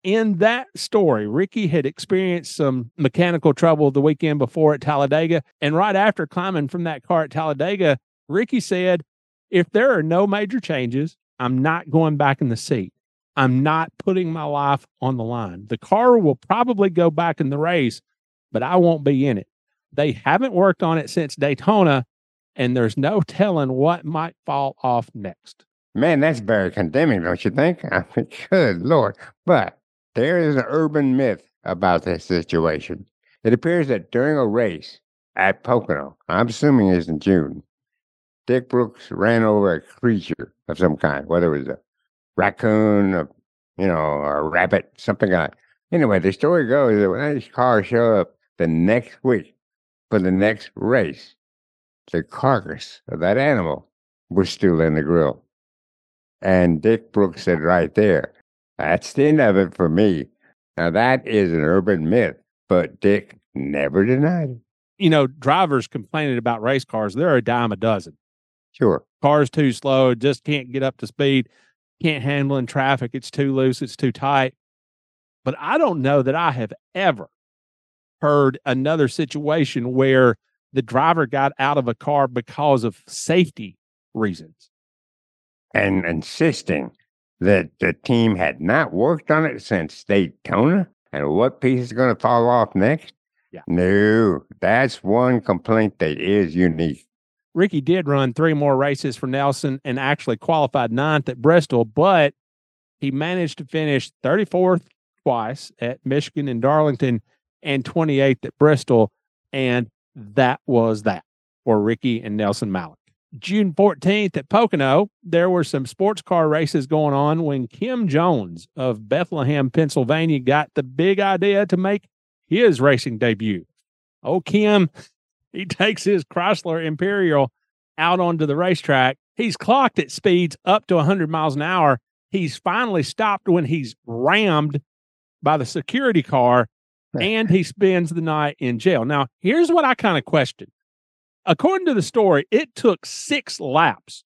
In that story, Ricky had experienced some mechanical trouble the weekend before at Talladega. And right after climbing from that car at Talladega, Ricky said, If there are no major changes, I'm not going back in the seat. I'm not putting my life on the line. The car will probably go back in the race, but I won't be in it. They haven't worked on it since Daytona, and there's no telling what might fall off next. Man, that's very condemning, don't you think? I mean, good Lord. But there is an urban myth about this situation. It appears that during a race at Pocono, I'm assuming it's in June, Dick Brooks ran over a creature of some kind, whether it was a raccoon, a, you know, a rabbit, something like that. Anyway, the story goes that when his car showed up the next week for the next race, the carcass of that animal was still in the grill. And Dick Brooks said right there, that's the end of it for me. Now, that is an urban myth, but Dick never denied it. You know, drivers complaining about race cars, they're a dime a dozen. Sure. Cars too slow, just can't get up to speed, can't handle in traffic, it's too loose, it's too tight. But I don't know that I have ever heard another situation where the driver got out of a car because of safety reasons. And insisting that the team had not worked on it since Daytona and what piece is going to fall off next? Yeah. No, that's one complaint that is unique. Ricky did run three more races for Nelson and actually qualified ninth at Bristol, but he managed to finish 34th twice at Michigan and Darlington and 28th at Bristol. And that was that for Ricky and Nelson Malloch. June 14th at Pocono, there were some sports car races going on when Kim Jones of Bethlehem, Pennsylvania got the big idea to make his racing debut. Oh, Kim, he takes his Chrysler Imperial out onto the racetrack. He's clocked at speeds up to 100 miles an hour. He's finally stopped when he's rammed by the security car and he spends the night in jail. Now, here's what I kind of question. According to the story, it took six laps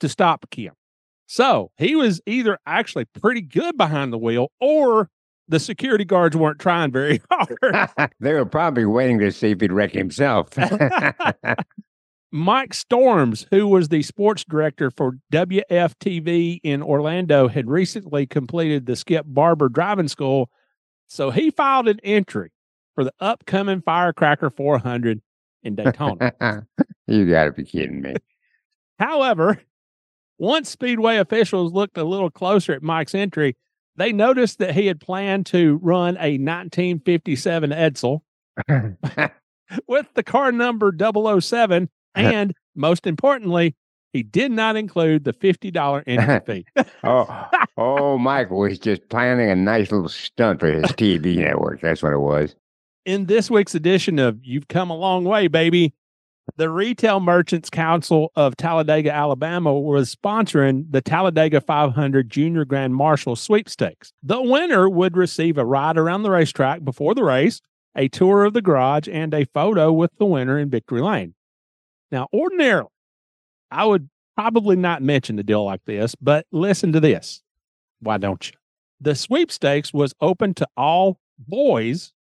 to stop Kim. So he was either actually pretty good behind the wheel or the security guards weren't trying very hard. they were probably waiting to see if he'd wreck himself. Mike Storms, who was the sports director for WFTV in Orlando, had recently completed the Skip Barber driving school. So he filed an entry for the upcoming Firecracker 400 in Daytona. you got to be kidding me. However, once Speedway officials looked a little closer at Mike's entry, they noticed that he had planned to run a 1957 Edsel with the car number 007 and most importantly, he did not include the $50 entry fee. oh, oh, Mike was just planning a nice little stunt for his TV network. That's what it was. In this week's edition of You've Come a Long Way, baby, the Retail Merchants Council of Talladega, Alabama was sponsoring the Talladega 500 Junior Grand Marshal sweepstakes. The winner would receive a ride around the racetrack before the race, a tour of the garage, and a photo with the winner in Victory Lane. Now, ordinarily, I would probably not mention a deal like this, but listen to this. Why don't you? The sweepstakes was open to all boys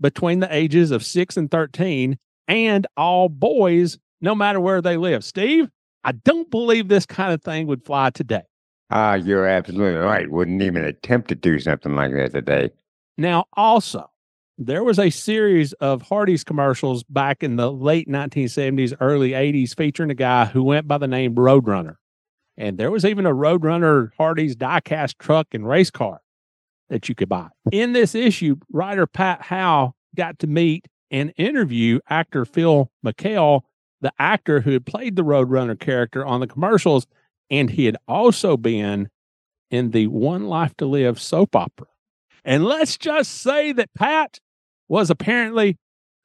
between the ages of 6 and 13 and all boys no matter where they live. Steve, I don't believe this kind of thing would fly today. Ah, you're absolutely right. Wouldn't even attempt to do something like that today. Now, also, there was a series of Hardee's commercials back in the late 1970s, early 80s featuring a guy who went by the name Roadrunner. And there was even a Roadrunner Hardee's diecast truck and race car that you could buy. In this issue, writer Pat Howe got to meet and interview actor Phil McHale, the actor who had played the Roadrunner character on the commercials, and he had also been in the One Life to Live soap opera. And let's just say that Pat was apparently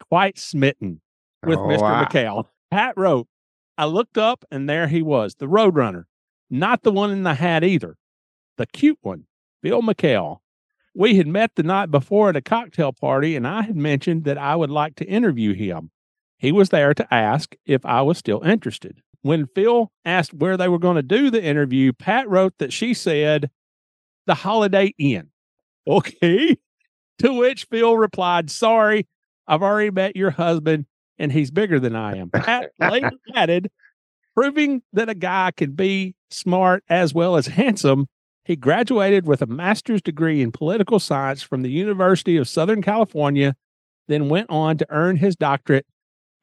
quite smitten with Oh, Mr. wow. McHale. Pat wrote, I looked up and there he was, the Roadrunner, not the one in the hat either, the cute one, Bill McHale. We had met the night before at a cocktail party, and I had mentioned that I would like to interview him. He was there to ask if I was still interested. When Phil asked where they were going to do the interview, Pat wrote that she said, the Holiday Inn. Okay. To which Phil replied, Sorry, I've already met your husband and he's bigger than I am. Pat later added, proving that a guy can be smart as well as handsome. He graduated with a master's degree in political science from the University of Southern California, then went on to earn his doctorate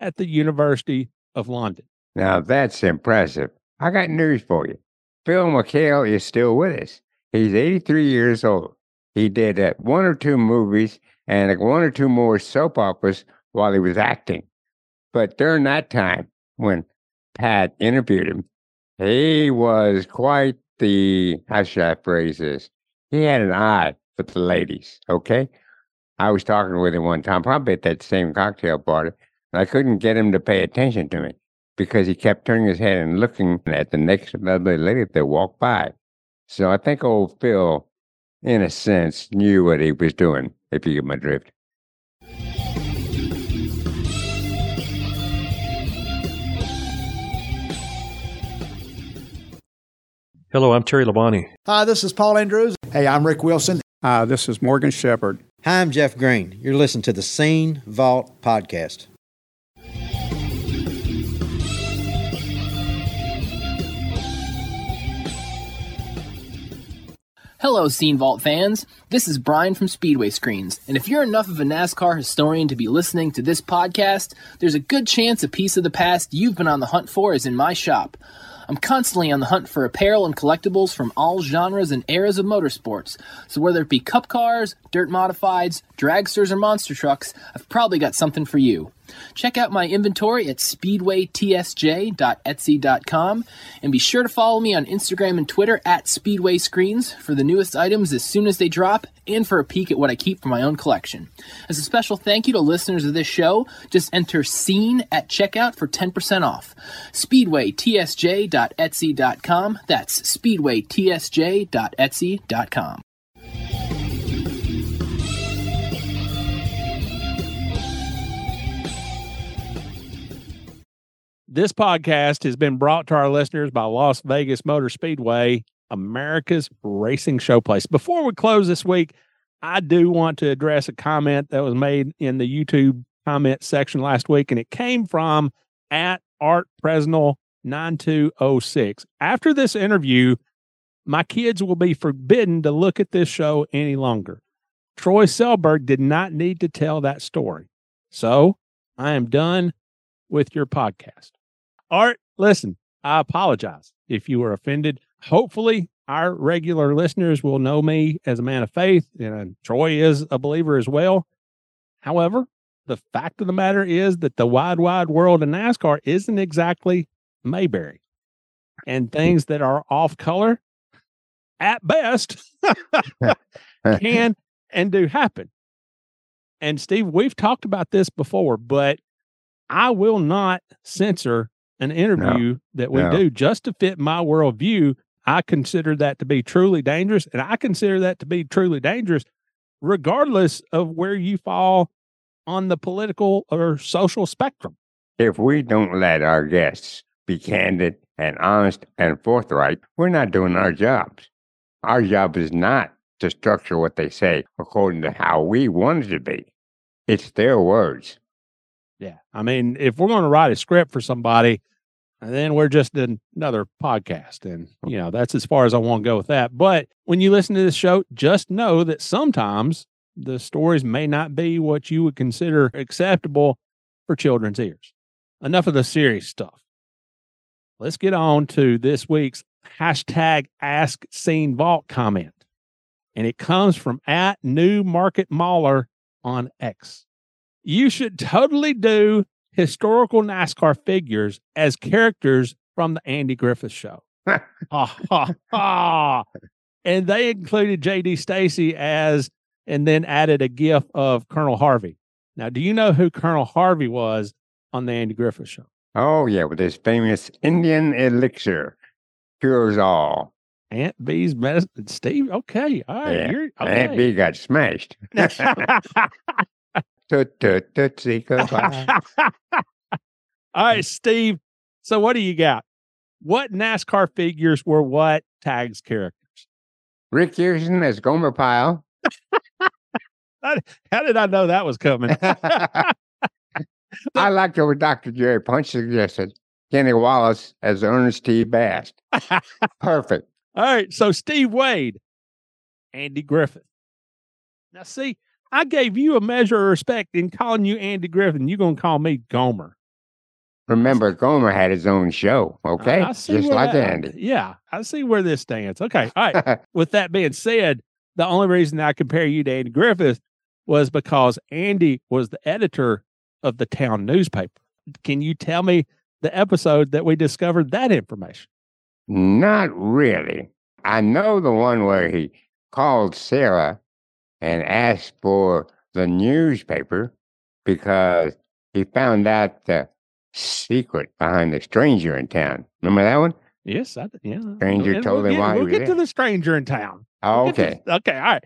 at the University of London. Now that's impressive. I got news for you. Phil McHale is still with us. He's 83 years old. He did uh, one or two movies and uh, one or two more soap operas while he was acting. But during that time, when Pat interviewed him, he was quite the, how should I phrase this? He had an eye for the ladies, okay? I was talking with him one time, probably at that same cocktail party, and I couldn't get him to pay attention to me because he kept turning his head and looking at the next lovely lady that walked by. So I think old Phil, in a sense, knew what he was doing, if you get my drift. Hello, I'm Terry Labonte. Hi, this is Paul Andrews. Hey, I'm Rick Wilson. Uh, this is Morgan Shepherd. Hi, I'm Jeff Green. You're listening to the Scene Vault Podcast. Hello, Scene Vault fans. This is Brian from Speedway Screens. And if you're enough of a NASCAR historian to be listening to this podcast, there's a good chance a piece of the past you've been on the hunt for is in my shop. I'm constantly on the hunt for apparel and collectibles from all genres and eras of motorsports. So whether it be cup cars, dirt modifieds, dragsters, or monster trucks, I've probably got something for you. Check out my inventory at speedwaytsj.etsy.com and be sure to follow me on Instagram and Twitter at Speedway Screens for the newest items as soon as they drop and for a peek at what I keep for my own collection. As a special thank you to listeners of this show, just enter SCENE at checkout for 10% off. SpeedwayTSJ.etsy.com. That's SpeedwayTSJ.etsy.com. This podcast has been brought to our listeners by Las Vegas Motor Speedway, America's racing showplace. Before we close this week, I do want to address a comment that was made in the YouTube comment section last week, and it came from at Art Presnell 9206. After this interview, my kids will be forbidden to look at this show any longer. Troy Selberg did not need to tell that story. So I am done with your podcast. Art, listen, I apologize if you were offended. Hopefully, our regular listeners will know me as a man of faith, and uh, Troy is a believer as well. However, the fact of the matter is that the wide, wide world of NASCAR isn't exactly Mayberry. And things that are off color, at best, can and do happen. And Steve, we've talked about this before, but I will not censor an interview that we no. do just to fit my worldview. I consider that to be truly dangerous, and I consider that to be truly dangerous, regardless of where you fall on the political or social spectrum. If we don't let our guests be candid and honest and forthright, we're not doing our jobs. Our job is not to structure what they say according to how we want it to be. It's their words. Yeah. I mean, if we're going to write a script for somebody, then we're just another podcast. And, you know, that's as far as I want to go with that. But when you listen to this show, just know that sometimes the stories may not be what you would consider acceptable for children's ears. Enough of the serious stuff. Let's get on to this week's hashtag Ask Scene Vault comment. And it comes from at New Market Mauler on X. You should totally do historical NASCAR figures as characters from the Andy Griffith show. ha, ha, ha. And they included JD Stacy as, and then added a gif of Colonel Harvey. Now, do you know who Colonel Harvey was on the Andy Griffith show? Oh, yeah, with his famous Indian elixir. Cures all. Aunt Bee's medicine. Steve, okay. All right. Yeah. You're, okay. Aunt Bee got smashed. All right, Steve. So what do you got? What NASCAR figures were what tags characters? Rick Houston as Gomer Pyle. How, did I know that was coming? I liked what Dr. Jerry Punch suggested. Kenny Wallace as Ernest T. Bass. Perfect. All right. So Steve Wade, Andy Griffith. Now, see, I gave you a measure of respect in calling you Andy Griffin. You're going to call me Gomer. Remember, Gomer had his own show, okay? I see Just like that- Andy. Yeah, I see where this stands. Okay. All right. With that being said, the only reason I compare you to Andy Griffith was because Andy was the editor of the town newspaper. Can you tell me the episode that we discovered that information? Not really. I know the one where he called Sarah and asked for the newspaper because he found out the secret behind the stranger in town. Remember that one? Yes, I, yeah. Stranger And told we'll him get, why We'll get to the stranger in town. We'll okay. to- okay. All right.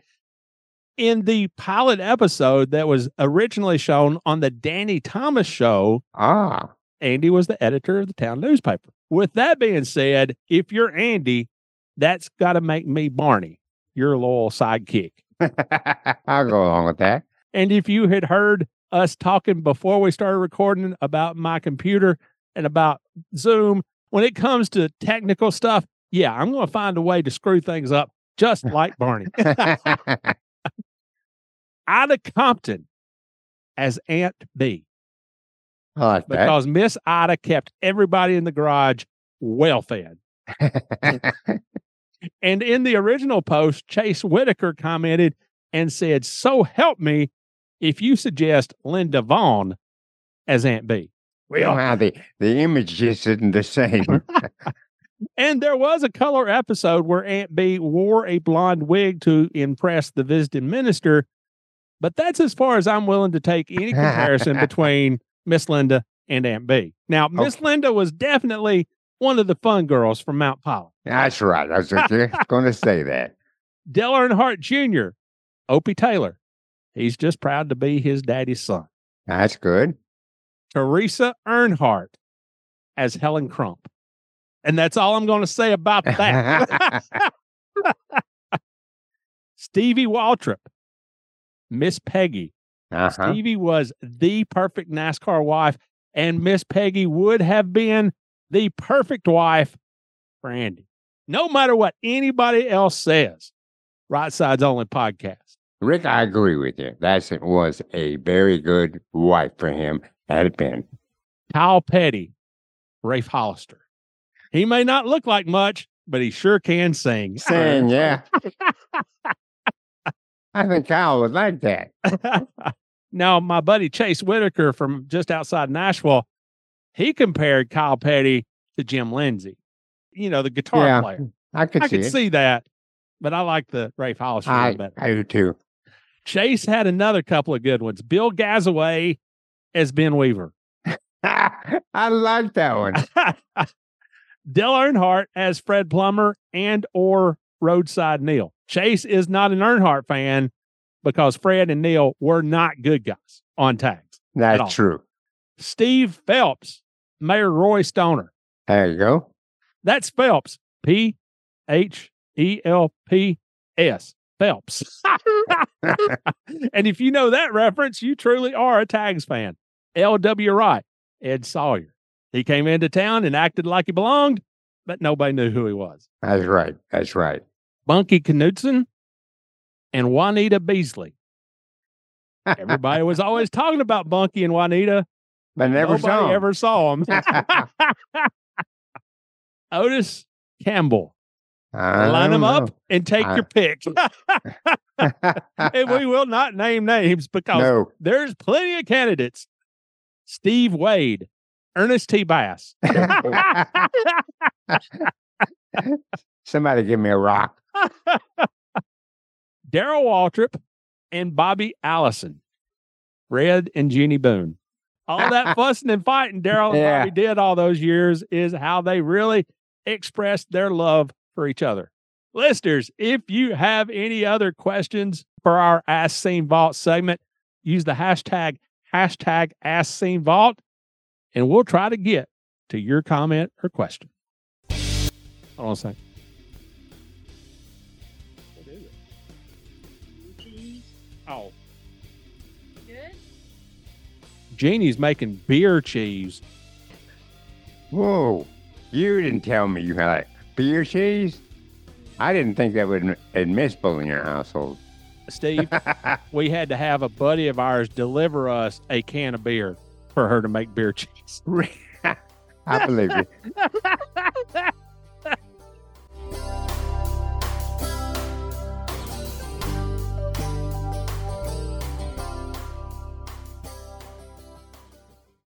In the pilot episode that was originally shown on the Danny Thomas show, Ah, Andy was the editor of the town newspaper. With that being said, if you're Andy, that's got to make me Barney, your loyal sidekick. I'll go along with that. And if you had heard us talking before we started recording about my computer and about Zoom, when it comes to technical stuff, yeah, I'm going to find a way to screw things up just like Barney. Ida Compton as Aunt Bee I like that. because Miss Ida kept everybody in the garage well fed. And in the original post, Chase Whitaker commented and said, So help me if you suggest Linda Vaughn as Aunt Bee. well, how the, the image just isn't the same. And there was a color episode where Aunt Bee wore a blonde wig to impress the visiting minister. But that's as far as I'm willing to take any comparison between Miss Linda and Aunt Bee. Now, Miss Linda was definitely one of the fun girls from Mount Pilot. That's right. I was just going to say that. Dale Earnhardt Jr., Opie Taylor. He's just proud to be his daddy's son. That's good. Teresa Earnhardt as Helen Crump. And that's all I'm going to say about that. Stevie Waltrip, Miss Peggy. Uh-huh. Stevie was the perfect NASCAR wife, and Miss Peggy would have been the perfect wife for Andy. No matter what anybody else says, Right Sides Only podcast. Rick, I agree with you. That was a very good wife for him. Had it been. Kyle Petty, Rafe Hollister. He may not look like much, but he sure can sing. Sing, yeah. I think Kyle would like that. now, my buddy Chase Whitaker from just outside Nashville, he compared Kyle Petty to Jim Lindsey, you know, the guitar Yeah, player. I could I see could see that, but I like the Rafe Hollister a I, better. I do too. Chase had another couple of good ones. Bill Gazaway as Ben Weaver. I like that one. Dale Earnhardt as Fred Plummer and or Roadside Neil. Chase is not an Earnhardt fan because Fred and Neil were not good guys on tags. That's true. Steve Phelps, Mayor Roy Stoner. There you go. That's Phelps. P H E L P S. Phelps. and if you know that reference, you truly are a tags fan. L.W. Wright, Ed Sawyer. He came into town and acted like he belonged, but nobody knew who he was. That's right. That's right. Bunky Knudsen and Juanita Beasley. Everybody was always talking about Bunky and Juanita. But never Nobody saw 'em. ever saw him. Otis Campbell. I Line them up and take I- your pick. and we will not name names because No. there's plenty of candidates. Steve Wade, Ernest T. Bass. Somebody give me a rock. Darrell Waltrip and Bobby Allison, Red and Jeannie Boone. All that fussing and fighting Darrell and Yeah. Bobby did all those years is how they really expressed their love for each other. Listeners, if you have any other questions for our Ask Scene Vault segment, use the hashtag hashtag Ask Scene Vault, and we'll try to get to your comment or question. Hold on a second. Jeannie's making beer cheese. Whoa. You didn't tell me you had beer cheese? I didn't think that was admissible in your household. Steve, we had to have a buddy of ours deliver us a can of beer for her to make beer cheese. I believe you.